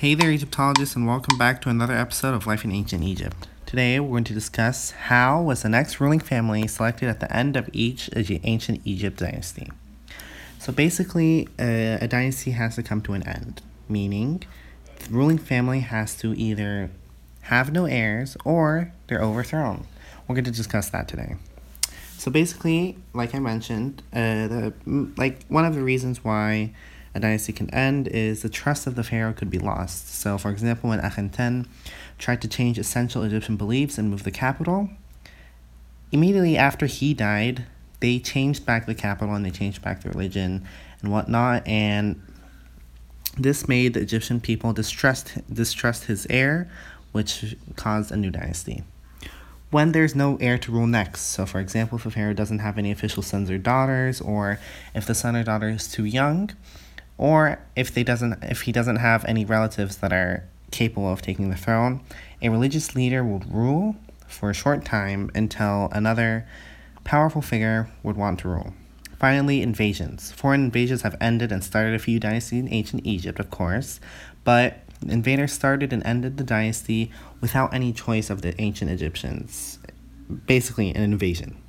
Hey there, Egyptologists, and welcome back to another episode of Life in Ancient Egypt. Today, we're going to discuss how was the next ruling family selected at the end of each ancient Egypt dynasty. So basically, uh, a dynasty has to come to an end, meaning the ruling family has to either have no heirs or they're overthrown. We're going to discuss that today. So basically, like I mentioned, uh, the like one of the reasons why a dynasty can end is the trust of the pharaoh could be lost. So, for example, when Akhenaten tried to change essential Egyptian beliefs and move the capital, immediately after he died, they changed back the capital and they changed back the religion and whatnot, and this made the Egyptian people distrust distrust his heir, which caused a new dynasty. When there's no heir to rule next, so for example, if a pharaoh doesn't have any official sons or daughters, or if the son or daughter is too young, or if they doesn't if he doesn't have any relatives that are capable of taking the throne, a religious leader would rule for a short time until another powerful figure would want to rule. Finally, invasions. Foreign invasions have ended and started a few dynasties in ancient Egypt, of course, but invaders started and ended the dynasty without any choice of the ancient Egyptians. Basically, an invasion.